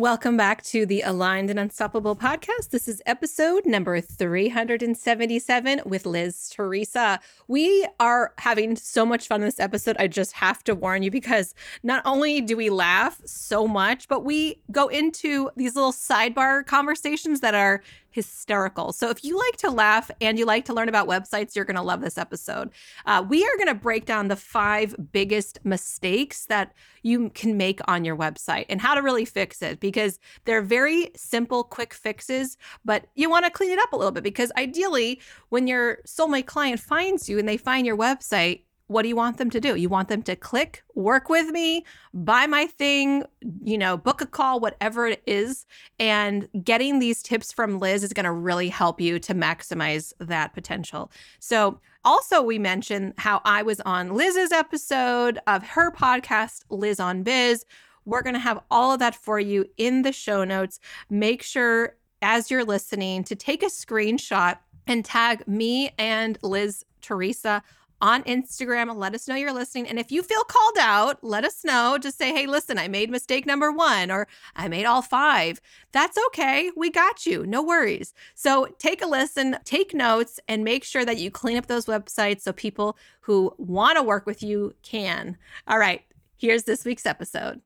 Welcome back to the Aligned and Unstoppable podcast. This is episode number 377 with Liz Theresa. We are having so much fun in this episode. I just have to warn you because not only do we laugh so much, but we go into these little sidebar conversations that are hysterical. So if you like to laugh and you like to learn about websites, you're going to love this episode. Uh, we are going to break down the five biggest mistakes that you can make on your website and how to really fix it because they're very simple, quick fixes, but you want to clean it up a little bit because ideally, when your soulmate client finds you and they find your website, what do you want them to do? You want them to click, work with me, buy my thing, you know, book a call, whatever it is. And getting these tips from Liz is going to really help you to maximize that potential. So, also, we mentioned how I was on Liz's episode of her podcast, Liz on Biz. We're going to have all of that for you in the show notes. Make sure as you're listening to take a screenshot and tag me and Liz Theresa on Instagram. Let us know you're listening. And if you feel called out, let us know. Just say, hey, listen, I made mistake number one, or I made all five. That's okay. We got you. No worries. So take a listen, take notes, and make sure that you clean up those websites so people who want to work with you can. All right, here's this week's episode.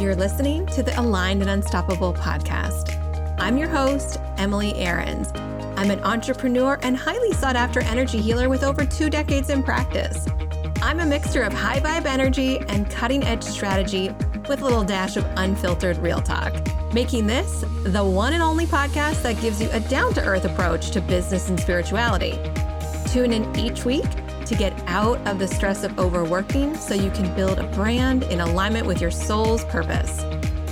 You're listening to the Aligned and Unstoppable podcast. I'm your host, Emily Aarons. I'm an entrepreneur and highly sought after energy healer with over two decades in practice. I'm a mixture of high vibe energy and cutting edge strategy with a little dash of unfiltered real talk, making this the one and only podcast that gives you a down to earth approach to business and spirituality. Tune in each week to get out of the stress of overworking so you can build a brand in alignment with your soul's purpose.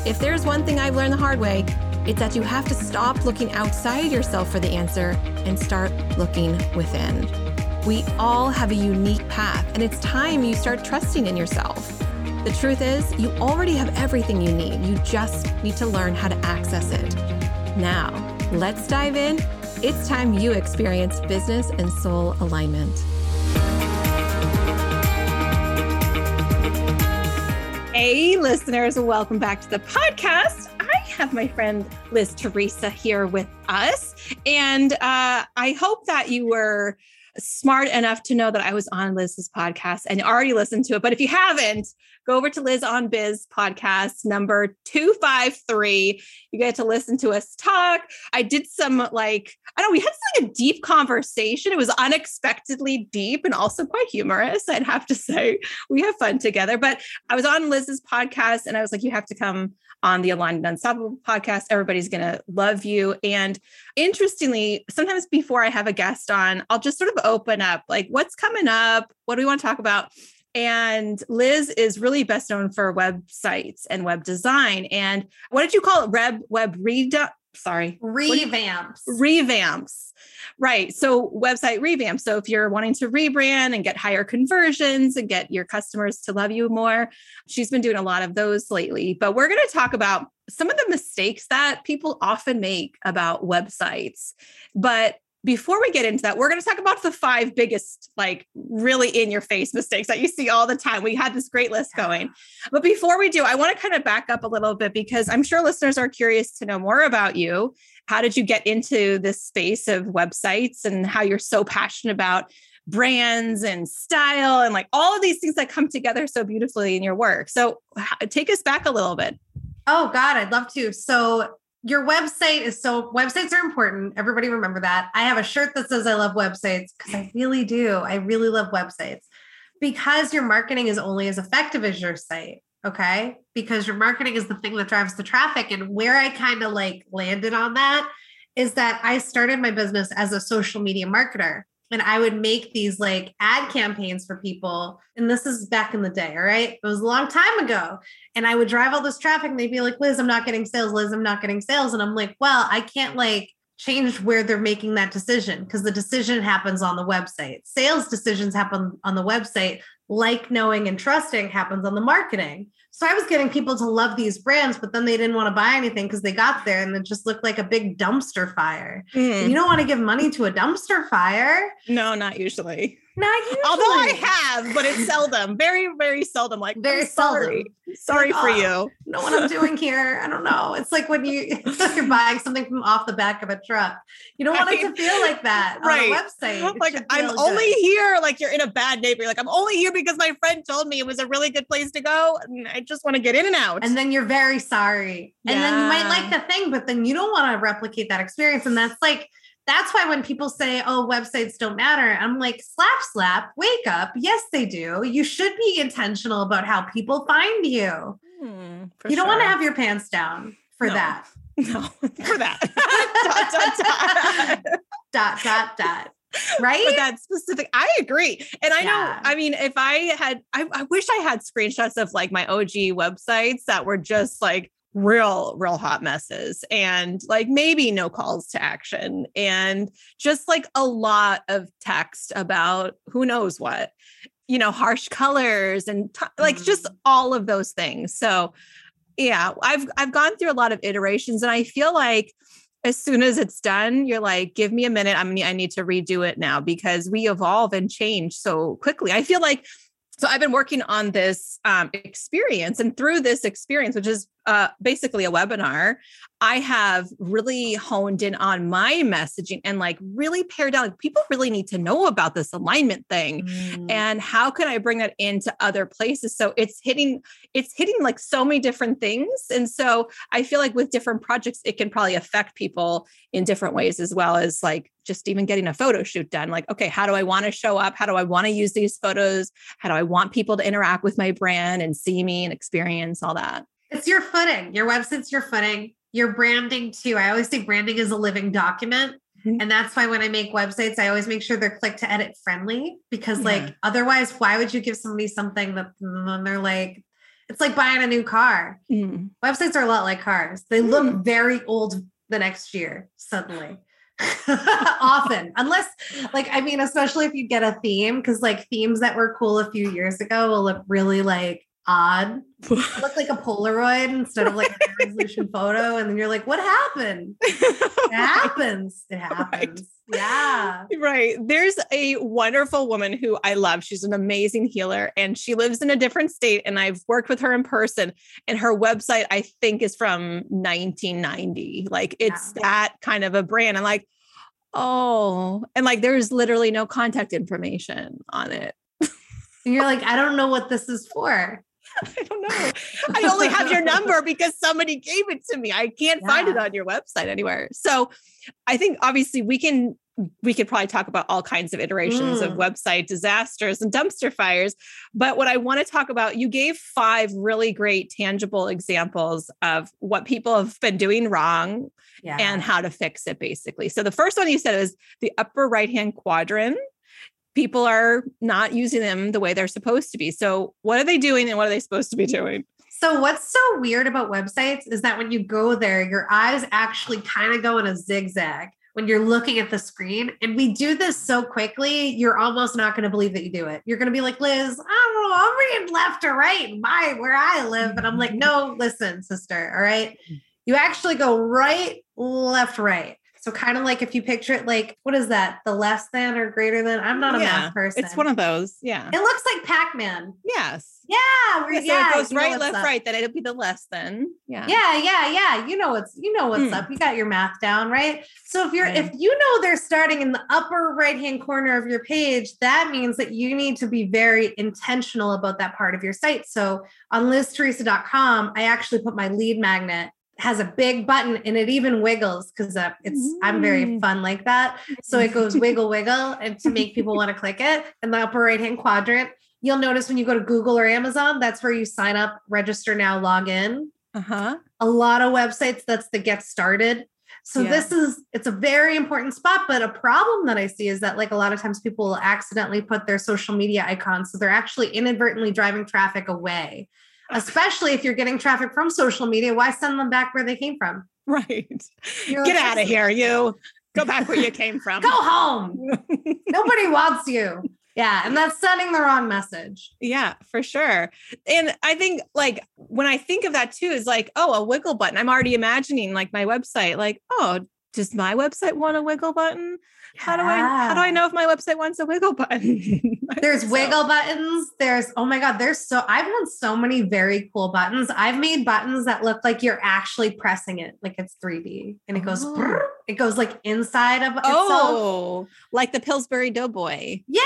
If there's one thing I've learned the hard way, it's that you have to stop looking outside yourself for the answer and start looking within. We all have a unique path, and it's time you start trusting in yourself. The truth is, you already have everything you need. You just need to learn how to access it. Now, let's dive in. It's time you experience business and soul alignment. Hey, listeners, welcome back to the podcast have my friend Liz Theresa here with us. And uh, I hope that you were smart enough to know that I was on Liz's podcast and already listened to it. But if you haven't, go over to Liz on Biz podcast number 253. You get to listen to us talk. I did some like, I don't know, we had like a deep conversation. It was unexpectedly deep and also quite humorous. I'd have to say we have fun together. But I was on Liz's podcast and I was like, you have to come on the Aligned and Unstoppable podcast. Everybody's going to love you. And interestingly, sometimes before I have a guest on, I'll just sort of open up like, what's coming up? What do we want to talk about? And Liz is really best known for websites and web design. And what did you call it? Web web read sorry. Revamps. Revamps. Right. So website revamps. So if you're wanting to rebrand and get higher conversions and get your customers to love you more she's been doing a lot of those lately. But we're going to talk about some of the mistakes that people often make about websites. But before we get into that, we're going to talk about the five biggest, like really in your face mistakes that you see all the time. We had this great list going. But before we do, I want to kind of back up a little bit because I'm sure listeners are curious to know more about you. How did you get into this space of websites and how you're so passionate about brands and style and like all of these things that come together so beautifully in your work? So take us back a little bit. Oh, God, I'd love to. So, your website is so websites are important. Everybody remember that. I have a shirt that says I love websites because I really do. I really love websites because your marketing is only as effective as your site. Okay. Because your marketing is the thing that drives the traffic. And where I kind of like landed on that is that I started my business as a social media marketer and I would make these like ad campaigns for people. And this is back in the day, all right? It was a long time ago. And I would drive all this traffic and they'd be like, Liz, I'm not getting sales. Liz, I'm not getting sales. And I'm like, well, I can't like change where they're making that decision because the decision happens on the website. Sales decisions happen on the website. Like knowing and trusting happens on the marketing. So I was getting people to love these brands, but then they didn't want to buy anything because they got there and it just looked like a big dumpster fire. Mm. You don't want to give money to a dumpster fire. No, not usually. Not usually. Although I have, but it's seldom, very, very seldom. Like, Very sorry. Sorry Like, for oh. you. know what I'm doing here. I don't know. It's like when you you're buying something from off the back of a truck. You don't want it to feel like that Right. on a website. It Like, I'm only good. here, like, you're in a bad neighborhood. Like, I'm only here because my friend told me it was a really good place to go. and I just want to get in and out. and then you're very sorry. And then you might like the thing, but then you don't want to replicate that experience. And that's like that's why when people say, "Oh, websites don't matter," I'm like, "Slap, slap, wake up." Yes, they do. You should be intentional about how people find you. Hmm, for you don't want to have your pants down for No. that. no for that. dot, dot, dot. Dot dot dot. Right? But that specific, I agree. And I know, I mean, if I had, I, I wish I had screenshots of like my OG websites that were just like real, real hot messes and like maybe no calls to action and just like a lot of text about who knows what, you know, harsh colors and t- like just Mm. all of those things. So, yeah, I've I've gone through a lot of iterations and I feel like as soon as it's done, you're like, give me a minute. I'm I need to redo it now because we evolve and change so quickly. I feel like so I've been working on this um, experience, and through this experience, which is uh, basically a webinar, I have really honed in on my messaging and like really pared down. Like, people really need to know about this alignment thing Mm. and how can i bring that into other places? So it's hitting it's hitting like so many different things. And so i feel like with different projects it can probably affect people in different ways as well as like just even getting a photo shoot done. Like okay how do i want to show up? How do i want to use these photos? How do i want people to interact with my brand and see me and experience all that It's your footing. Your website's your footing. Your branding too. I always say branding is a living document. Mhm. And that's why when I make websites, I always make sure they're click to edit friendly because, Yeah. like, otherwise, why would you give somebody something that then they're like, it's like buying a new car. Mm. Websites are a lot like cars, they look very old the next year, suddenly. Often, unless, like, I mean, especially if you get a theme, because like themes that were cool a few years ago will look really like odd look like a Polaroid instead of like a resolution photo. And then you're like, what happened? Oh it happens. It happens. Yeah. Right. There's a wonderful woman who I love. She's an amazing healer and she lives in a different state. And I've worked with her in person. And her website, I think, is from 1990. Like it's Yeah. that kind of a brand. I'm like, oh, and like there's literally no contact information on it. And you're like, I don't know what this is for. I don't know. I only have your number because somebody gave it to me. I can't find it on your website anywhere. So I think obviously we can we could probably talk about all kinds of iterations of Mm. website disasters and dumpster fires. But what I want to talk about, you gave five really great tangible examples of what people have been doing wrong Yeah. and how to fix it basically. So the first one you said is the upper right hand quadrant. People are not using them the way they're supposed to be. So what are they doing and what are they supposed to be doing? so what's so weird about websites is that when you go there, your eyes actually kind of go in a zigzag when you're looking at the screen. And we do this so quickly, you're almost not going to believe that you do it. You're going to be like, Liz, I don't know, I'm reading left or right, my where I live. And I'm like, mm-hmm. no, listen, sister. All right. You actually go right, left, right. So kind of like if you picture it like, what is that? The less than or greater than? I'm not a Yeah, math person. It's one of those. Yeah. it looks like Pac-Man. Yes. Yeah. Yeah, so yeah, it goes right, left, up. right. Then it'll be the less than. Yeah. Yeah, yeah, yeah. You know what's you know what's Hmm. up. You got your math down, right? So if you're Yeah. if you know they're starting in the upper right-hand corner of your page, that means that you need to be very intentional about that part of your site. So on liztheresa.com, I actually put my lead magnet has a big button and it even wiggles because uh, it's I'm very Mm. fun like that. So it goes wiggle wiggle and to make people want to click it in the upper right hand quadrant. You'll notice when you go to Google or Amazon, that's where you sign up, register now, log in Uh-huh. a lot of websites that's the get started so Yeah. this is it's a very important spot but a problem that i see is that like a lot of times people will accidentally put their social media icons so they're actually inadvertently driving traffic away especially if you're getting traffic from social media why send them back where they came from Right. You're Get like, out of here, you. Go back where you came from. go home nobody wants you yeah and that's sending the wrong message Yeah, for sure. And I think like when I think of that too, is like, oh, a wiggle button. I'm already imagining like my website, like, oh, does my website want a wiggle button? How do I how do I know if my website wants a wiggle button? There's so. wiggle buttons. There's, oh my God, there's so, I've done so many very cool buttons. I've made buttons that look like you're actually pressing it, like it's 3D and it goes, Oh. brrr. it goes like inside of itself. Oh, like the Pillsbury Doughboy. Yeah.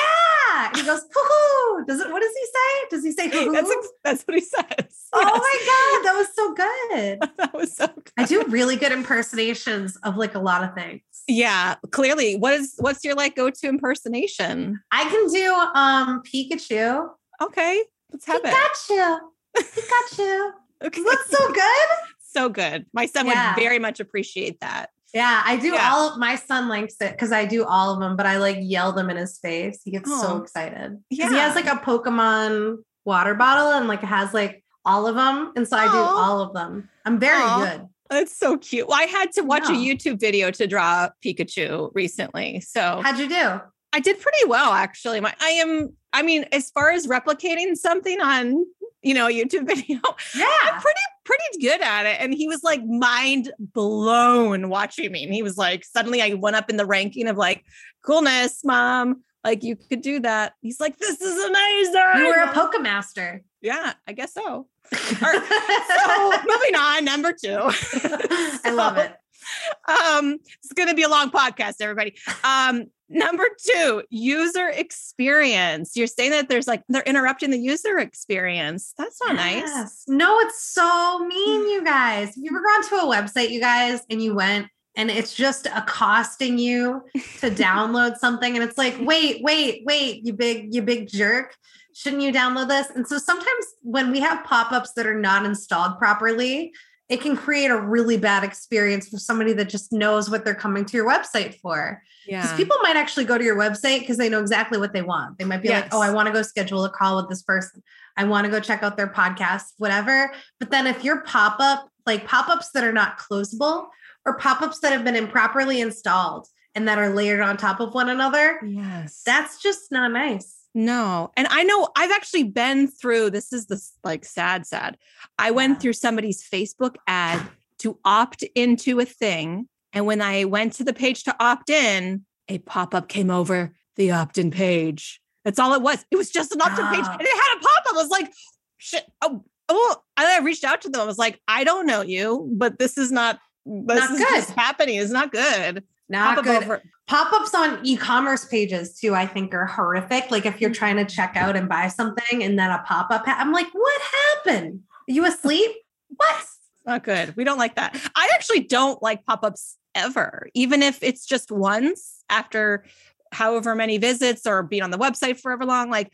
He goes, hoo Does it, what does he say? Does he say hoo That's ex- that's what he says. Oh Yes. my God, that was so good. that was so good. I do really good impersonations of like a lot of things. Yeah, clearly. What is what's your like go-to impersonation? I can do um Pikachu. Okay, let's have it. Pikachu. Pikachu. Okay. That's so good. so good. My son Yeah. would very much appreciate that. Yeah, I do Yeah. all of my son likes it because I do all of them, but I like yell them in his face. He gets so excited. Yeah. He has like a Pokemon water bottle and like has like all of them. And so I do all of them. I'm very Aw. good. That's so cute. Well, I had to watch a YouTube video to draw Pikachu recently. So How'd you do? I did pretty well actually. My I am I mean, as far as replicating something on, you know, YouTube video, Yeah. I'm pretty pretty good at it. And he was like mind blown watching me. And he was like, suddenly I went up in the ranking of like coolness, mom. Like you could do that. He's like, this is amazing. You were a Pokemaster. Yeah, I guess so. so moving on, number two. I love it. Um, it's gonna be a long podcast, everybody. Um, number two, user experience. You're saying that there's like they're interrupting the user experience. That's not nice. No, it's so mean, you guys. Have you ever gone to a website, you guys, and you went and it's just accosting you to download something, and it's like, wait, wait, wait, you big, you big jerk. Shouldn't you download this? And so sometimes when we have pop-ups that are not installed properly, it can create a really bad experience for somebody that just knows what they're coming to your website for. Because Yeah. people might actually go to your website because they know exactly what they want. They might be like, oh, I want to go schedule a call with this person. I want to go check out their podcast, whatever. But then if your pop up, like pop ups that are not closable or pop ups that have been improperly installed and that are layered on top of one another, yes. that's just not nice. No. And I know I've actually been through this is this like sad, sad. I went through somebody's Facebook ad to opt into a thing. And when I went to the page to opt in, a pop-up came over the opt-in page. That's all it was. It was just an opt-in page. Ah. And it had a pop-up. I was like, shit. Oh, oh. I reached out to them. I was like, I don't know you, but this is not this Not is good. happening. It's not good. Not Pop-up good. over- Pop ups on e commerce pages too, I think are horrific. Like if you're Mm. trying to check out and buy something and then a pop up, I'm like, what happened? Are you asleep? What? Not good. We don't like that. I actually don't like pop-ups ever, even if it's just once after however many visits or being on the website forever long. Like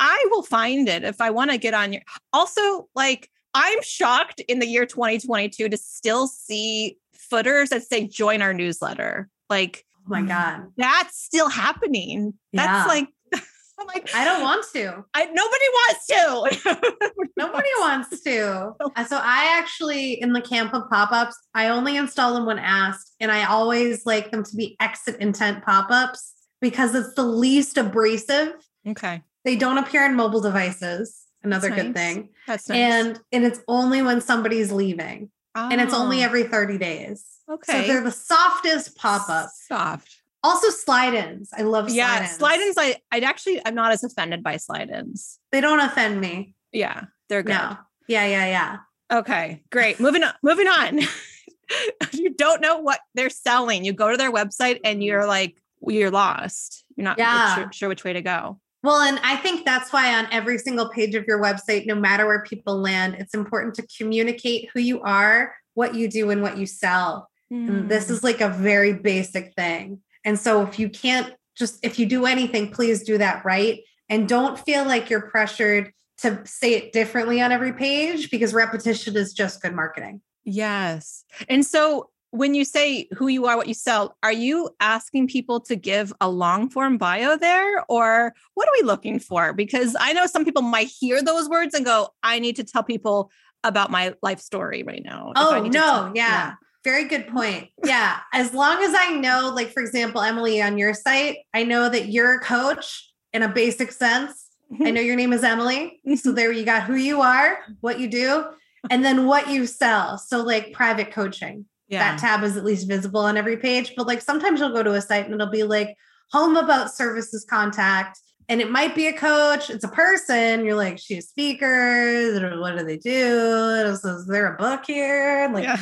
I will find it if I want to get on your also like I'm shocked in the year 2022 to still see footers that say join our newsletter. Like Oh my God. that's still happening. That's Yeah. like I'm like I don't want to. I nobody wants to. Nobody wants to. So I actually, in the camp of pop-ups, I only install them when asked, and I always like them to be exit intent pop-ups because it's the least abrasive. Okay. They don't appear on mobile devices. Another That's good nice. thing. That's nice. And and it's only when somebody's leaving, and it's only Oh, every 30 days. okay. So they're the softest pop-ups. Soft. Also slide-ins. I love Yeah, slide-ins. slide-ins. I I'd actually I'm not as offended by slide-ins. They don't offend me. Yeah, they're good. No. Yeah, yeah, yeah. Okay, great. Moving on. Moving on. you don't know what they're selling. You go to their website and you're mm. like, you're lost. You're not Yeah. sure, sure which way to go. Well, and I think that's why on every single page of your website, no matter where people land, it's important to communicate who you are, what you do, and what you sell. And this mm. is like a very basic thing. And so if you can't just, if you do anything, please do that right. And don't feel like you're pressured to say it differently on every page because repetition is just good marketing. Yes. And so when you say who you are, what you sell, are you asking people to give a long form bio there or what are we looking for? Because I know some people might hear those words and go, I need to tell people about my life story right now. Oh, no. tell- yeah. Very good point. Yeah. As long as I know, like, for example, Emily, on your site, I know that you're a coach in a basic sense. I mm-hmm. know your name is Emily. So mm-hmm. there you got who you are, what you do, and then what you sell. So, like private coaching. Yeah. that tab is at least visible on every page. But like sometimes you'll go to a site and it'll be like home about services contact. And it might be a coach, it's a person. You're like, she's a speaker. What do they do? Is, is there a book here? Like, yeah.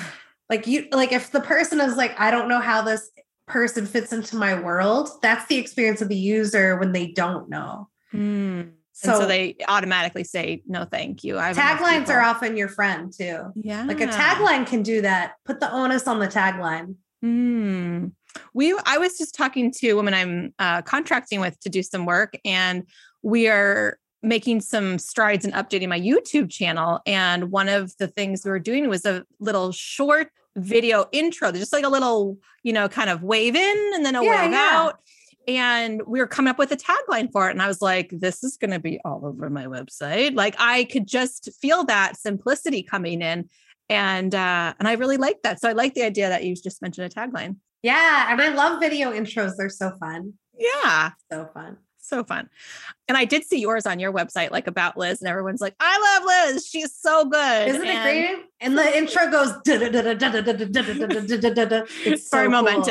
like you like if the person is like, I don't know how this person fits into my world, that's the experience of the user when they don't know. Hmm. So, and so they automatically say no thank you I taglines are often your friend too. yeah Like a tagline can do that. Put the onus on the tagline. Hmm. We I was just talking to a woman I'm uh, contracting with to do some work, and we are making some strides in updating my YouTube channel. And one of the things we were doing was a little short video intro, just like a little, you know, kind of wave in and then a Yeah, wave yeah. out. And we were coming up with a tagline for it. And I was like, this is going to be all over my website. Like I could just feel that simplicity coming in. And uh, and I really like that. So I like the idea that you just mentioned a tagline. Yeah. And I love video intros. They're so fun. Yeah. So fun so fun. And I did see yours on your website, like about Liz, and everyone's like, I love Liz. She's so good. Isn't and- it great? And the intro goes it's so very cool.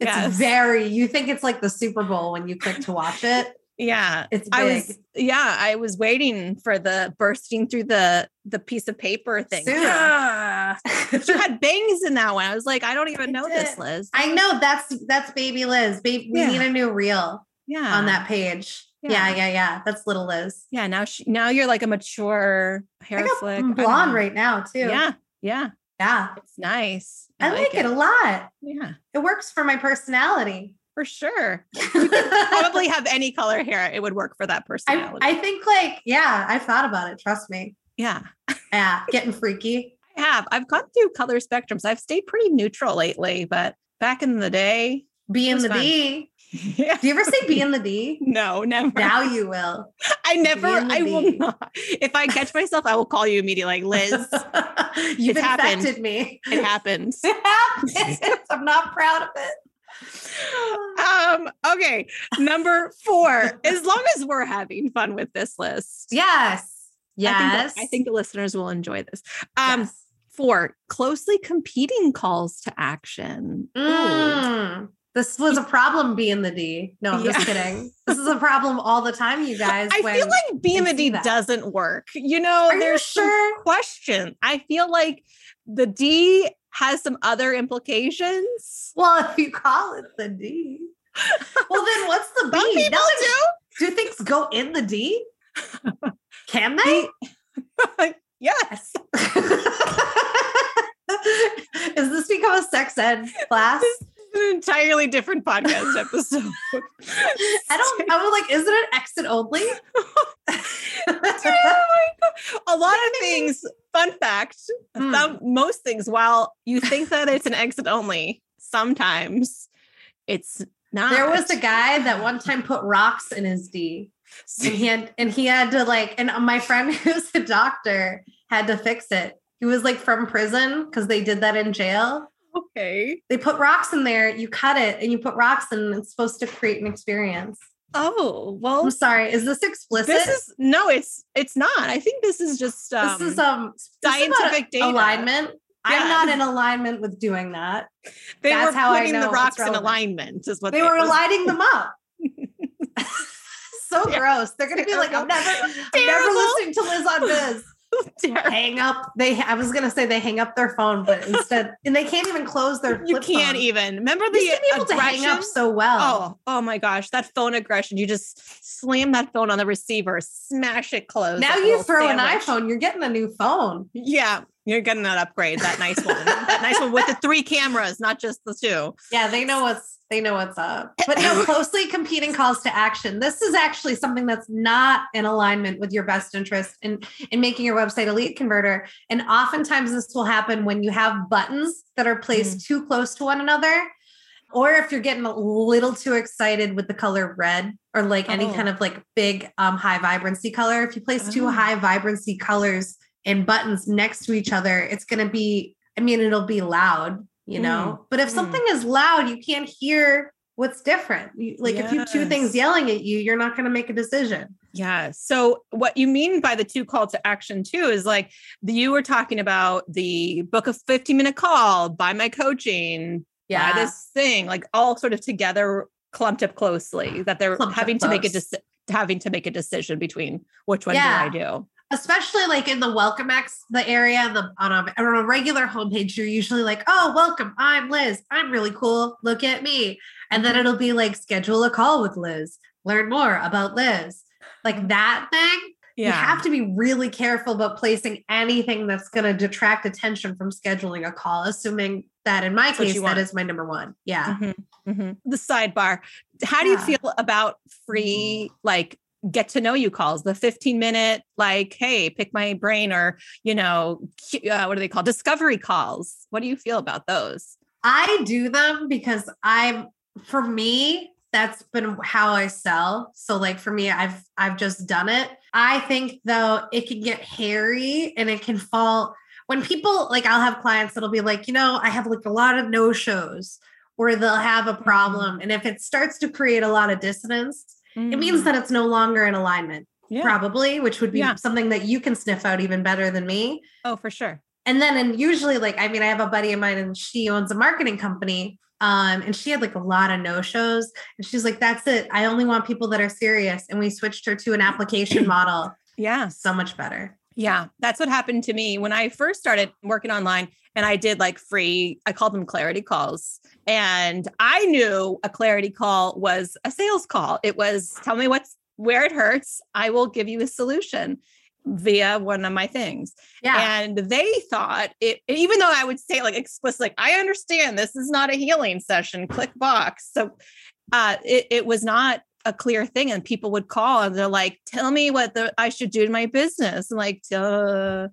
It's yes. very, you think it's like the Super Bowl when you click to watch it. Yeah. It's big. I was yeah, I was waiting for the bursting through the the piece of paper thing. Yeah. she had bangs in that one. I was like, I don't even know this, Liz. I know that's that's baby Liz. Babe, we need a new reel yeah. on that page. Yeah. Yeah. yeah, yeah, That's little Liz. Yeah. Now she now you're like a mature hair I got flick. Blonde right now too. Yeah. Yeah. yeah. It's nice. I, like, it. a lot. Yeah, It works for my personality. for sure. You could Probably have any color hair. It would work for that I, personality. I think like yeah, I've thought about it. Trust me. yeah. Yeah, getting freaky. I have. I've gone through color spectrums. I've stayed pretty neutral lately, but back in the day, Be in the fun. D. yeah. Do you ever say be in the D? No, never. Now you will. I never, I will not. If I catch myself, I will call you immediately like, Liz, You've It's happened. infected me. it happens. It happens. I'm not proud of it. Um, okay. Number four, as long as we're having fun with this list. Yes. I think, Yes. the, I think the listeners will enjoy this. Um, Yes. four, closely competing calls to action. Ooh. Mm. This was a problem being the D. No, I'm just kidding. This is a problem all the time, you guys. I feel like B and the D doesn't work. You know, Are you there's some sure? question. I feel like the D has some other implications. Well, if you call it the D. Well, then what's the B? Some people Nothing- Do things go in the D? Can they? yes. Is this become a sex ed class? Is an entirely different podcast episode. I don't. I was like, isn't it exit only? a lot of things, fun fact, Hmm. some, most things, while you think that it's an exit only, sometimes it's not. There was a guy that one time put rocks in his D, and he had and he had to like. And my friend who's a doctor had to fix it. He was like from prison because they did that in jail. Okay. They put rocks in there. You cut it, and you put rocks in. And it's supposed to create an experience. Oh, well, I'm sorry. Is this explicit? this is no, it's it's not. I think this is just um, this is um this is scientific data. alignment. Yeah. I'm not in alignment with doing that. they that's were how I putting know the rocks in alignment, is what They were was- lighting them up. so Yeah. gross. They're gonna be like, I'm never, I'm never listening to Liz on Biz. Hang up. They I was gonna say they hang up their phone, but instead, and they can't even close their You can't phone. even remember the be able to hang up so well. Oh, oh my gosh, that phone aggression. You just slam that phone on the receiver, smash it closed. now you throw an iPhone, you're getting a new phone. Yeah, you're getting that upgrade, that nice one. that nice one with the three cameras, not just the two. Yeah, they know what's they know what's up. But no, closely competing calls to action. This is actually something that's not in alignment with your best interest in in making your website a lead converter. And oftentimes this will happen when you have buttons that are placed too close to one another. Or if you're getting a little too excited with the color red or like any Oh. kind of like big um, high vibrancy color. If you place two Oh. high vibrancy colors and buttons next to each other, it's going to be, I mean, it'll be loud, you know. But if Mm. something is loud, you can't hear what's different? You, like if you have two things yelling at you, you're not going to make a decision. Yeah. So what you mean by the two call to action too is like the, you were talking about the book a 15 minute call, buy my coaching, buy this thing, like all sort of together clumped up closely that they're Clumped having to make a close. deci- having to make a decision between which one Yeah. do I do? Especially like in the welcome X, the area the on a, on a regular homepage, you're usually like, oh, welcome, I'm Liz. I'm really cool. Look at me. And then it'll be like, schedule a call with Liz, learn more about Liz. Like that thing. Yeah. You have to be really careful about placing anything that's going to detract attention from scheduling a call, assuming that in my That's case, that is my number one. Yeah. Mhm, mhm. The sidebar. How do you feel about free, like get to know you calls, the 15 minute, like, hey, pick my brain or, you know, uh, what do they call discovery calls? What do you feel about those? I do them because I'm for me that's been how I sell. So like for me I've I've just done it. I think though it can get hairy and it can fall when people like I'll have clients that'll be like, you know, I have like a lot of no-shows or they'll have a problem and if it starts to create a lot of dissonance, it means that it's no longer in alignment. Mm. yeah. Probably, which would be Yeah. something that you can sniff out even better than me. Oh, for sure. And then, and usually, like, I mean, I have a buddy of mine and she owns a marketing company. Um, and she had like a lot of no shows. And she's like, that's it. I only want people that are serious. And we switched her to an application model. Yeah. So much better. Yeah. That's what happened to me when I first started working online and I did like free, I called them clarity calls. And I knew a clarity call was a sales call. It was tell me what's where it hurts. I will give you a solution via one of my things. Yeah. And they thought it, even though I would say like explicitly, like, I understand this is not a healing session, click box. So uh, it, it was not a clear thing. And people would call and they're like, tell me what the, I should do in my business. Like, uh,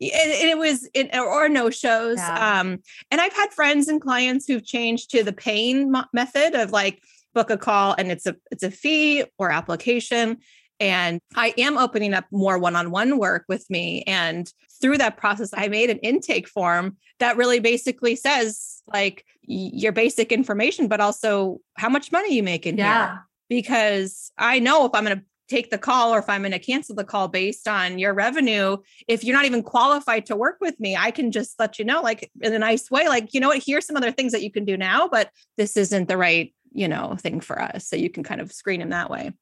and, and it was, it, or no shows. Yeah. Um, and I've had friends and clients who've changed to the paying mo- method of like, book a call and it's a it's a fee or application and I am opening up more one-on-one work with me and through that process I made an intake form that really basically says like your basic information but also how much money you make in Yeah. here because I know if I'm going to take the call or if I'm going to cancel the call based on your revenue if you're not even qualified to work with me I can just let you know like in a nice way like you know what here's some other things that you can do now but this isn't the right you know thing for us so you can kind of screen them that way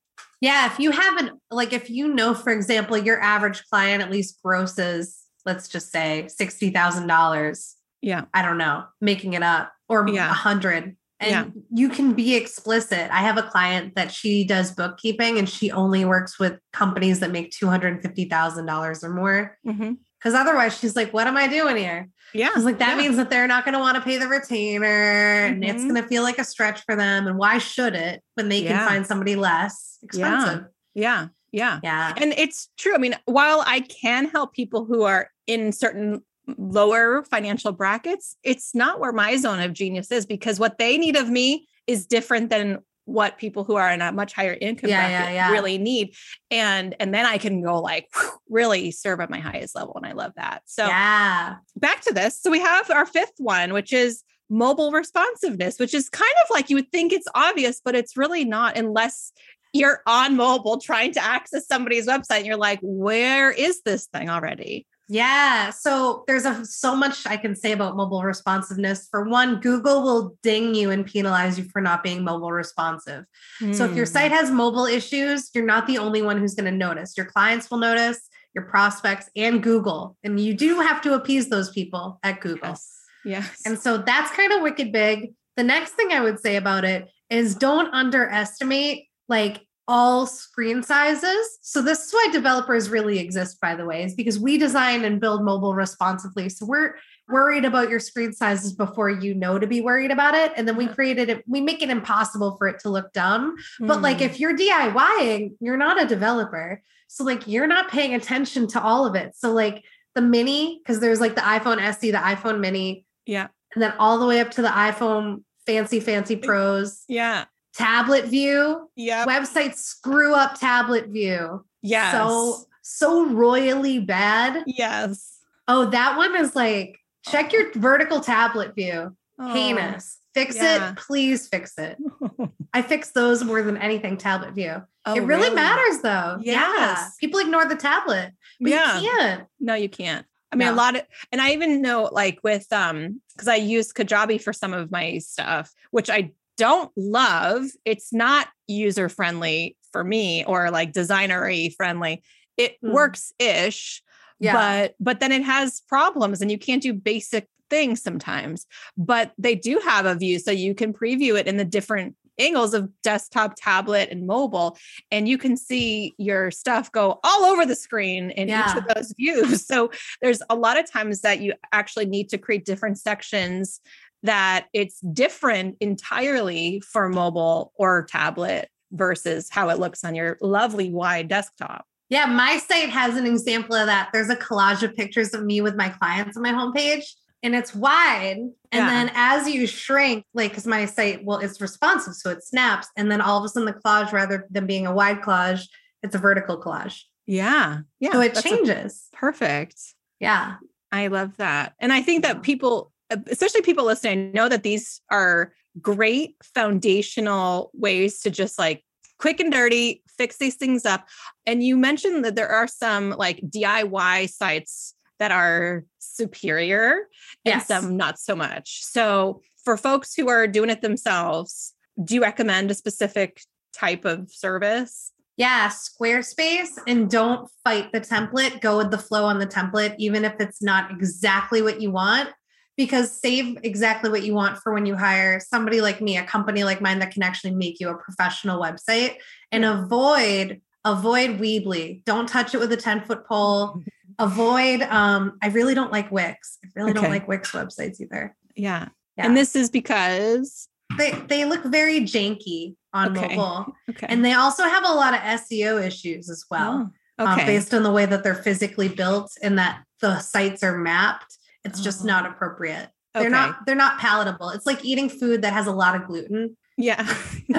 Yeah. If you haven't, like, if you know, for example, your average client at least grosses, let's just say $60,000. yeah I don't know, making it up or a Yeah. hundred. And Yeah. you can be explicit. I have a client that she does bookkeeping and she only works with companies that make $250,000 or more. Mhm. Cause otherwise she's like, what am I doing here? yeah Cause like that yeah. means that they're not going to want to pay the retainer and it's Mhm. going to feel like a stretch for them. And why should it when they Yeah. can find somebody less expensive? yeah yeah Yeah. and it's true i mean while i can help people who are in certain lower financial brackets it's not where my zone of genius is because what they need of me is different than what people who are in a much higher income Yeah, bracket yeah, yeah. really need and and then i can go like whew, really serve at my highest level and i love that so yeah. back to this. So we have our fifth one, which is mobile responsiveness, which is kind of like you would think it's obvious, but it's really not unless you're on mobile trying to access somebody's website and you're like, where is this thing already? Yeah. So there's a, so much I can say about mobile responsiveness. For one, Google will ding you and penalize you for not being mobile responsive. So if your Hmm. site has mobile issues, you're not the only one who's going to notice. Your clients will notice, your prospects, and Google. And you do have to appease those people at Google. Yes. Yes. And so that's kind of wicked big. The next thing I would say about it is don't underestimate like all screen sizes. So this is why developers really exist, by the way, is because we design and build mobile responsively. So we're worried about your screen sizes before you know to be worried about it. And then we created it, we make it impossible for it to look dumb. But like Hmm. if you're DIYing, you're not a developer. So like you're not paying attention to all of it. So like the mini, because there's like the iPhone SE, the iPhone mini, yeah. and then all the way up to the iPhone fancy, fancy pros, Yeah. Tablet view, Yeah. websites screw up tablet view. Yeah. So, so royally bad. yes. Oh, that one is like, check your vertical tablet view. Oh, Heinous. Fix Yeah. it. Please fix it. I fix those more than anything tablet view. Oh, it really, matters though. Yeah. Yes. People ignore the tablet. But Yeah. you can't. No, you can't. I mean, a lot of, and I even know like with, um, because I use Kajabi for some of my stuff, which I don't love. It's not user friendly for me or like designery friendly. It Hmm. works ish, Yeah. but but then it has problems and you can't do basic things sometimes. But they do have a view, so you can preview it in the different angles of desktop, tablet, and mobile, and you can see your stuff go all over the screen in each of those views. So there's a lot of times that you actually need to create different sections that it's different entirely for mobile or tablet versus how it looks on your lovely wide desktop. Yeah, my site has an example of that. There's a collage of pictures of me with my clients on my homepage, and it's wide. And Yeah. then as you shrink, like, because my site, well, it's responsive, so it snaps. And then all of a sudden, the collage, rather than being a wide collage, it's a vertical collage. Yeah. Yeah. so it changes. perfect. yeah. I love that. And I think that people, Uh, especially people listening, know that these are great foundational ways to just like quick and dirty fix these things up. And you mentioned that there are some like DIY sites that are superior and Yes. some not so much. So for folks who are doing it themselves, do you recommend a specific type of service? Yeah, Squarespace and don't fight the template. Go with the flow on the template, even if it's not exactly what you want, because save exactly what you want for when you hire somebody like me, a company like mine that can actually make you a professional website and avoid avoid Weebly. Don't touch it with a 10 foot pole. Avoid um I really don't like Wix. I really don't like Wix websites either. Yeah. Yeah. And this is because they they look very janky on Okay. mobile. okay. And they also have a lot of SEO issues as well. Oh, um, okay. based on the way that they're physically built and that the sites are mapped it's just Oh. not appropriate they're not they're not palatable it's like eating food that has a lot of gluten yeah.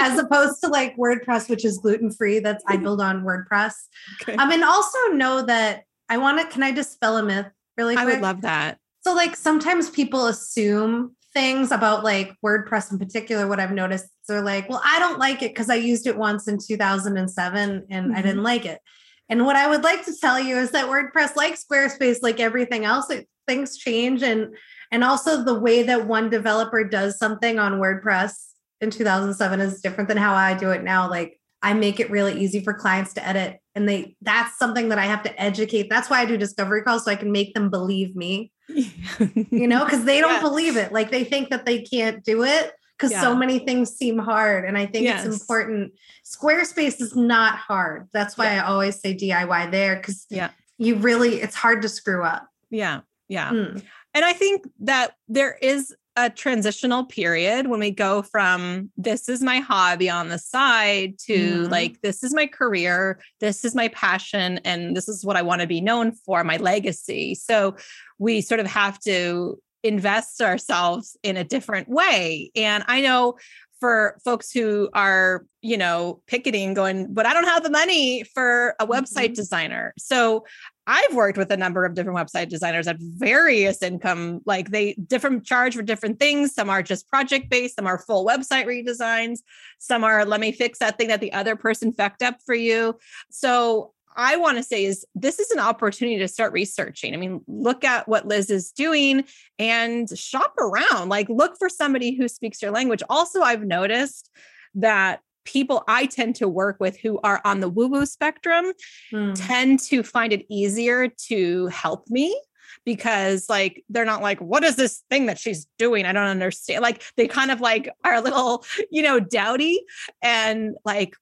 as opposed to like wordpress which is gluten free that's i build on wordpress Okay. um and also know that i want to can i dispel a myth really I would love that. so like sometimes people assume things about like WordPress in particular. What I've noticed, they're like, well, I don't like it because I used it once in 2007 and I Mhm. didn't like it. And what I would like to tell you is that WordPress, like Squarespace, like everything else, it, things change and and also the way that one developer does something on WordPress in 2007 is different than how I do it now. Like I make it really easy for clients to edit and they that's something that I have to educate. That's why I do discovery calls so I can make them believe me you know, because they don't Yes. believe it. Like they think that they can't do it because Yeah. so many things seem hard. And I think Yes. it's important. Squarespace is not hard. That's why I always say DIY there because Yeah. you really, it's hard to screw up. yeah. Yeah. Mm. And I think that there is a transitional period when we go from this is my hobby on the side to Mhm. like this is my career, this is my passion, and this is what I want to be known for, my legacy. So we sort of have to invest ourselves in a different way. And I know for folks who are, you know, picketing going, but I don't have the money for a website Mhm. designer. So I've worked with a number of different website designers at various income, like they different charge for different things. Some are just project based, some are full website redesigns, some are let me fix that thing that the other person fucked up for you. So I want to say is this is an opportunity to start researching. I mean, look at what Liz is doing and shop around. Like look for somebody who speaks your language. Also, I've noticed that people I tend to work with who are on the woo-woo spectrum Mm. tend to find it easier to help me because like they're not like what is this thing that she's doing i don't understand like they kind of like are a little you know dowdy and like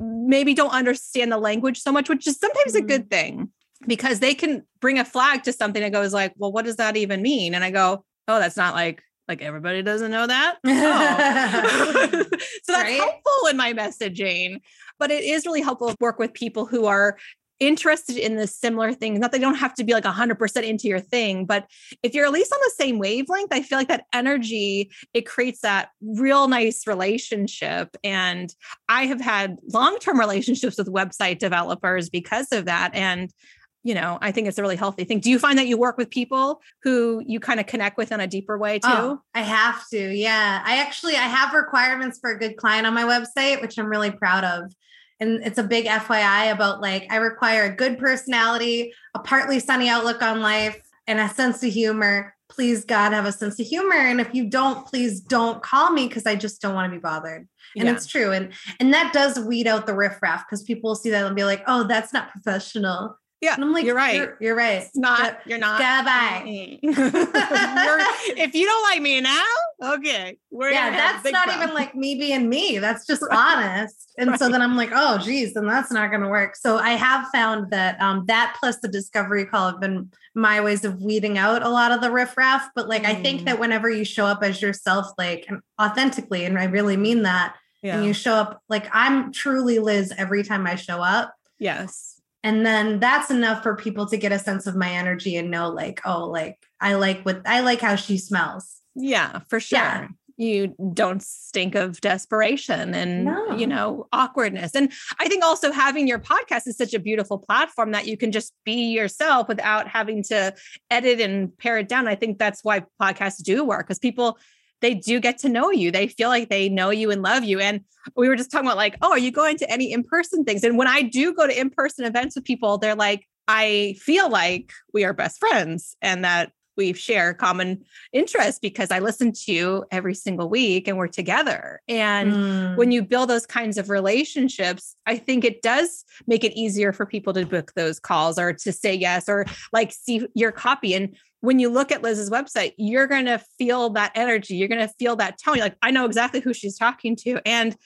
maybe don't understand the language so much which is sometimes a Mhm. good thing because they can bring a flag to something that goes like well what does that even mean and i go oh that's not like like everybody doesn't know that Oh. so that's Right? helpful in my messaging. But it is really helpful to work with people who are interested in the similar things. Not they don't have to be like 100% into your thing, but if you're at least on the same wavelength, I feel like that energy, it creates that real nice relationship. And I have had long term relationships with website developers because of that. And you know, I think it's a really healthy thing. Do you find that you work with people who you kind of connect with in a deeper way too? Oh, I have to. Yeah. I actually I have requirements for a good client on my website, which I'm really proud of. And it's a big FYI about like I require a good personality, a partly sunny outlook on life, and a sense of humor. Please God have a sense of humor. And if you don't, please don't call me because I just don't want to be bothered. And yeah. it's true. And and that does weed out the riffraff because people will see that and be like, oh, that's not professional. Yeah, and I'm like, you're right. You're, you're right. It's not. you're not. Goodbye. if you don't like me now, okay. We're yeah, that's not problem. even like me being me. That's just right. honest. And right. so then I'm like, oh, geez, then that's not going to work. So I have found that um, that plus the discovery call have been my ways of weeding out a lot of the riffraff. But like, mm. I think mm. that whenever you show up as yourself, like authentically, and I really mean that, yeah. and you show up like I'm truly Liz every time I show up. Yes and then that's enough for people to get a sense of my energy and know like oh like i like what i like how she smells yeah for sure yeah. you don't stink of desperation and no. you know awkwardness and i think also having your podcast is such a beautiful platform that you can just be yourself without having to edit and pare it down i think that's why podcasts do work because people they do get to know you. They feel like they know you and love you. And we were just talking about like, oh, are you going to any in-person things? And when I do go to in-person events with people, they're like, I feel like we are best friends and that we share common interests because I listen to you every single week and we're together. And mm. when you build those kinds of relationships, I think it does make it easier for people to book those calls or to say yes or like see your copy. And when you look at Liz's website, you're going to feel that energy. You're going to feel that tone. You're like, I know exactly who she's talking to. And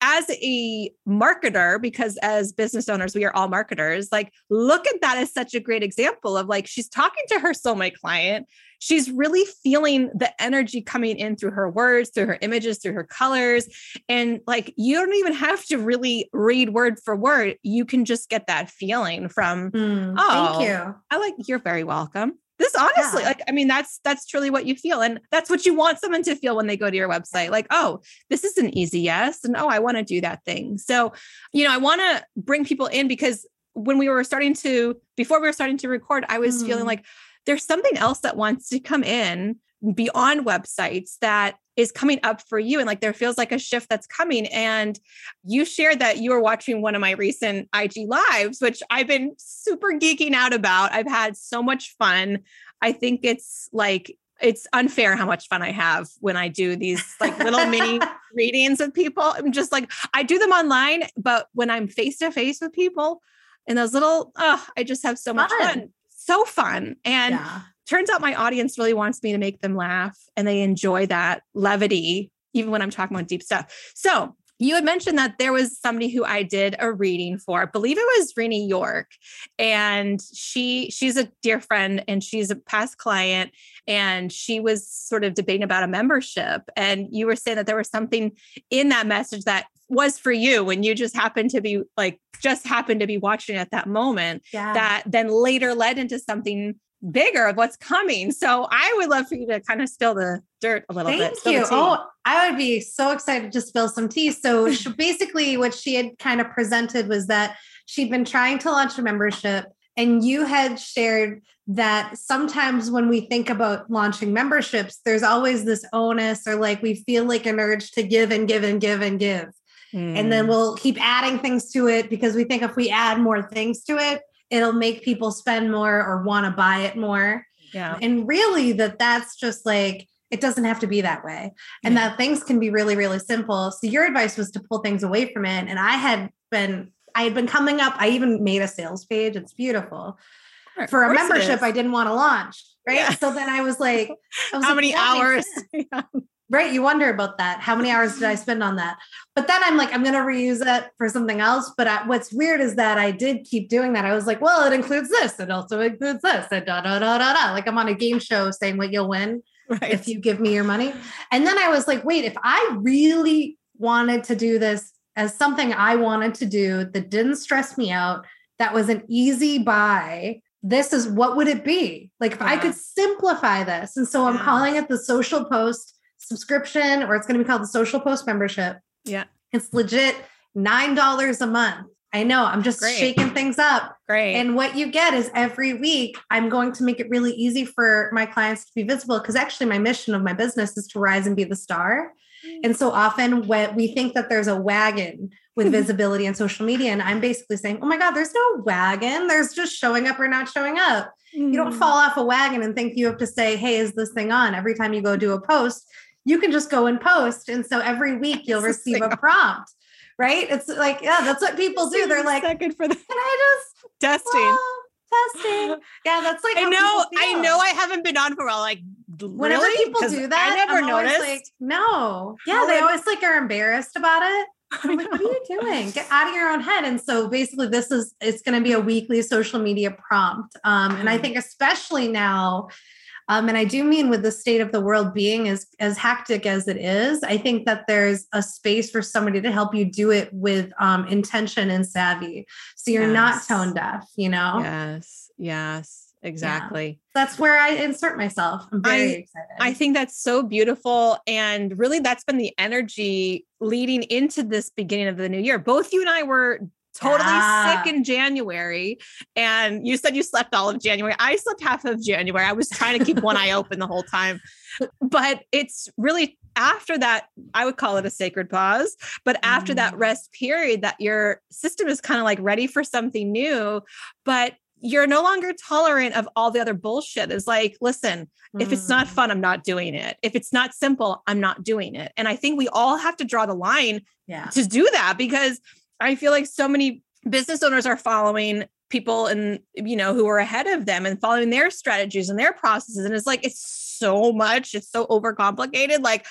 as a marketer, because as business owners, we are all marketers, like, look at that as such a great example of like, she's talking to her soulmate client. She's really feeling the energy coming in through her words, through her images, through her colors. And like, you don't even have to really read word for word. You can just get that feeling from, mm, oh, thank you. I like, you're very welcome this honestly yeah. like i mean that's that's truly what you feel and that's what you want someone to feel when they go to your website like oh this is an easy yes and oh i want to do that thing so you know i want to bring people in because when we were starting to before we were starting to record i was mm. feeling like there's something else that wants to come in beyond websites that is coming up for you and like there feels like a shift that's coming and you shared that you were watching one of my recent IG lives which I've been super geeking out about. I've had so much fun. I think it's like it's unfair how much fun I have when I do these like little mini readings with people. I'm just like I do them online but when I'm face to face with people and those little oh I just have so much fun so fun and yeah turns out my audience really wants me to make them laugh and they enjoy that levity, even when I'm talking about deep stuff. So you had mentioned that there was somebody who I did a reading for. I believe it was Rini York, and she she's a dear friend and she's a past client. And she was sort of debating about a membership, and you were saying that there was something in that message that was for you when you just happened to be like just happened to be watching at that moment yeah. that then later led into something bigger of what's coming. So I would love for you to kind of spill the dirt a little Thank bit. Thank you. Oh, I would be so excited to spill some tea. So she, basically, what she had kind of presented was that she'd been trying to launch a membership, and you had shared that sometimes when we think about launching memberships, there's always this onus or like we feel like an urge to give and give and give and give. Mm. And then hmm. we'll keep adding things to it because we think if we add more things to it, it'll make people spend more or want to buy it more. Yeah. And really that that's just like it doesn't have to be that way. And yeah. that things can be really really simple. So your advice was to pull things away from it and I had been I had been coming up I even made a sales page. It's beautiful. For a membership I didn't want to launch, right? Yeah. So then I was like I was how like, many hours? right you wonder about that. How many hours did i spend on that? But then i'm like i'm going to reuse it for something else. But I, what's weird is that i did keep doing that. I was like well it includes this. It also includes this. And da da da da da. Like i'm on a game show saying what you'll win right. if you give me your money. And then i was like wait if i really wanted to do this as something i wanted to do that didn't stress me out that was an easy buy this is what would it be? Like if yeah. i could simplify this. And so i'm calling it the social post subscription or it's going to be called the social post membership. Yeah. It's legit $9 a month. I know. I'm just Great. shaking things up. Great. And what you get is every week, I'm going to make it really easy for my clients to be visible because actually, my mission of my business is to rise and be the star. And so often, when we think that there's a wagon with visibility on social media, and I'm basically saying, oh my God, there's no wagon. There's just showing up or not showing up. You don't Mm. fall off a wagon and think you have to say, hey, is this thing on? Every time you go do a post, you can just go and post. And so every week you'll receive a prompt, right? It's like, yeah, that's what people do. They're like, can second for the I just testing. oh, testing? Yeah, that's like I know, I know I haven't been on for a while. Like Whenever really? people do that, I never I'm noticed. Like, no, yeah, How they always like are embarrassed about it. I'm like, what are you doing? Get out of your own head. And so basically, this is it's going to be a weekly social media prompt. Um, and I Mhm. think especially now, um, and I do mean with the state of the world being as as hectic as it is, I think that there's a space for somebody to help you do it with um, intention and savvy, so you're not tone deaf. You know, Yes, yes, exactly. that's where I insert myself. I'm very I- excited. I think that's so beautiful. And really, that's been the energy leading into this beginning of the new year. Both you and I were totally Yeah. sick in January. And you said you slept all of January. I slept half of January. I was trying to keep one eye open the whole time. But it's really after that, I would call it a sacred pause. But after that Mm. rest period, that your system is kind of like ready for something new. But you're no longer tolerant of all the other bullshit. It's like, listen, if it's not Mm. fun, I'm not doing it. If it's not simple, I'm not doing it. And I think we all have to draw the line yeah. to do that because I feel like so many business owners are following people and you know who are ahead of them and following their strategies and their processes. And it's like it's so much. It's so overcomplicated. Like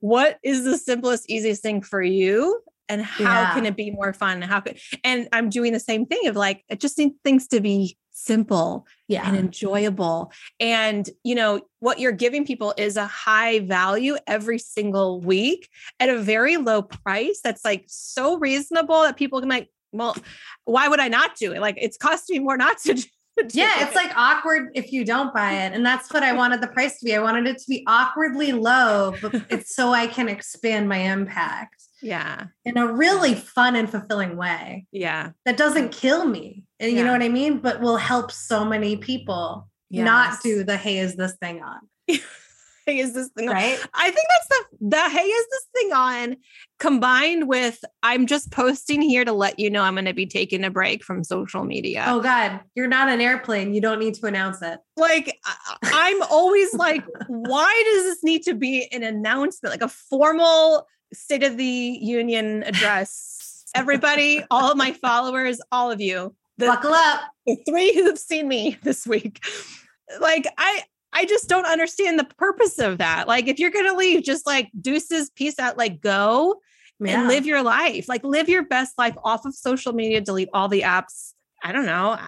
what is the simplest easiest thing for you? And how Yeah. can it be more fun? And how could and i'm doing the same thing of like i just need things to be simple Yeah. and enjoyable. And, you know, what you're giving people is a high value every single week at a very low price that's like so reasonable that people can like, well, why would I not do it? Like it's costing me more not to do Yeah, it's like awkward if you don't buy it. And that's what I wanted the price to be. I wanted it to be awkwardly low, but it's so I can expand my impact yeah, in a really fun and fulfilling way yeah. that doesn't kill me. And you Yeah. know what I mean? But will help so many people Yes. not do the hey, is this thing on? Hey, is this thing on? Right? I think that's the the hey is this thing on combined with I'm just posting here to let you know I'm going to be taking a break from social media. Oh God, you're not an airplane. You don't need to announce it. like I'm always like, why does this need to be an announcement, like a formal State of the Union address? Everybody, all of my followers, all of you, the, Buckle up. the three who've seen me this week, like I. I just don't understand the purpose of that. Like, if you're gonna leave, just like deuces, peace out, like go Yeah. and live your life. Like live your best life off of social media, delete all the apps. I don't know.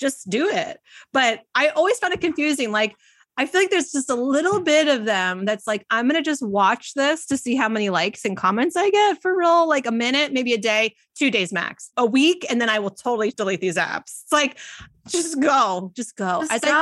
Just do it. But I always found it confusing. Like I feel like there's just a little bit of them that's like, I'm going to just watch this to see how many likes and comments I get for real, like a minute, maybe a day, two days max, a week. And then I will totally delete these apps. It's like, just go, just go. Just I- I think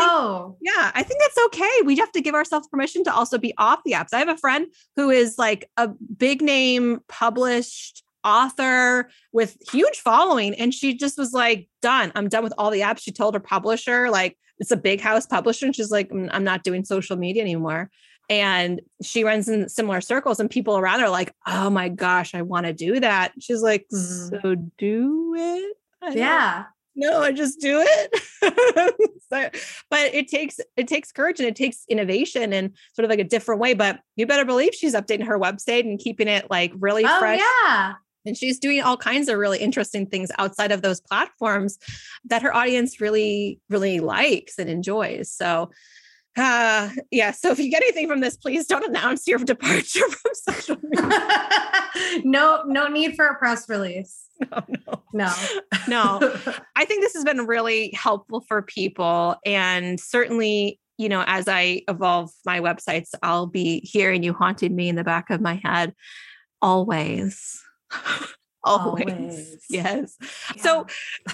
yeah, I think that's okay. We have to give ourselves permission to also be off the apps. I have a friend who is like a big name published author with huge following and she just was like done i'm done with all the apps she told her publisher like it's a big house publisher and she's like "Mm, i'm not doing social media anymore and she runs in similar circles and people around her are like oh my gosh i want to do that she's like Mhm. so do it I Yeah. no i just do it so, but it takes it takes courage and it takes innovation and sort of like a different way but you better believe she's updating her website and keeping it like really Oh fresh yeah. And she's doing all kinds of really interesting things outside of those platforms that her audience really really likes and enjoys so uh yeah so if you get anything from this please don't announce your departure from social media no, no need for a press release. no no No. no I think this has been really helpful for people. And certainly, you know, as I evolve my websites, I'll be hearing you haunting me in the back of my head always. always. Always. Yes. So,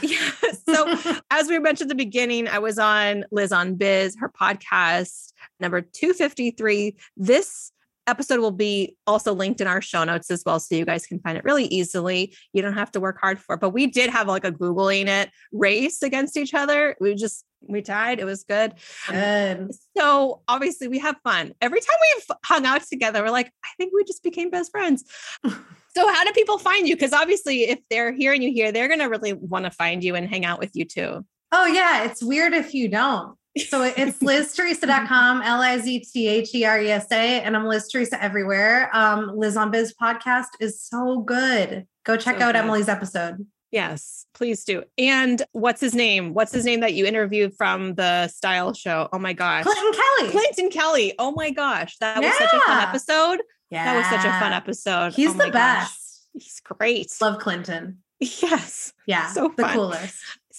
yeah. So, as we mentioned at the beginning, I was on Liz on Biz, her podcast number 253. This episode will be also linked in our show notes as well. So you guys can find it really easily. You don't have to work hard for it. But we did have like a Googling it race against each other. We just, we tied. It was good. Good. Um, so obviously we have fun. Every time we've hung out together, we're like, I think we just became best friends. so how do people find you? Because obviously if they're hearing you here, they're going to really want to find you and hang out with you too. Oh yeah. It's weird if you don't. So it's liztheresa.com, L-I-Z-T-H-E-R-E-S-A. And I'm Liz Theresa everywhere. Um, Liz on Biz podcast is so good. Go check So out good. Emily's episode. Yes, please do. And what's his name? What's his name that you interviewed from the style show? Oh my gosh. Clinton Kelly. Clinton Kelly. Oh my gosh. That was such a fun episode. Yeah. That was such a fun episode. He's Oh the gosh. best. He's great. Love Clinton. Yes. Yeah. So the fun. coolest.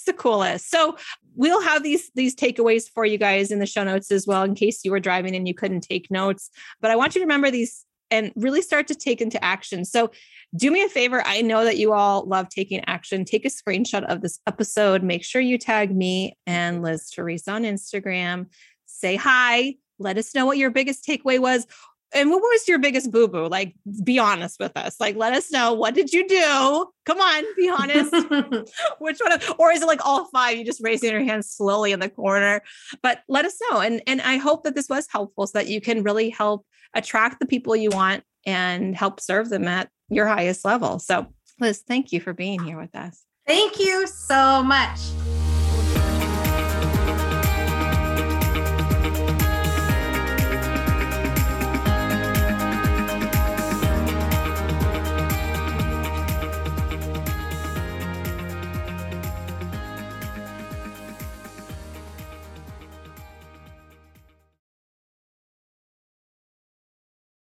The coolest. So we'll have these these takeaways for you guys in the show notes as well, in case you were driving and you couldn't take notes. But I want you to remember these and really start to take into action. So do me a favor. I know that you all love taking action. Take a screenshot of this episode. Make sure you tag me and Liz Theresa on Instagram. Say hi. Let us know what your biggest takeaway was. And what was your biggest boo boo? Like, be honest with us. Like, let us know what did you do? Come on, be honest. which one of, or is it like all five you just raising your hands slowly in the corner but let us know and and i hope that this was helpful so that you can really help attract the people you want and help serve them at your highest level so liz thank you for being here with us Thank you so much.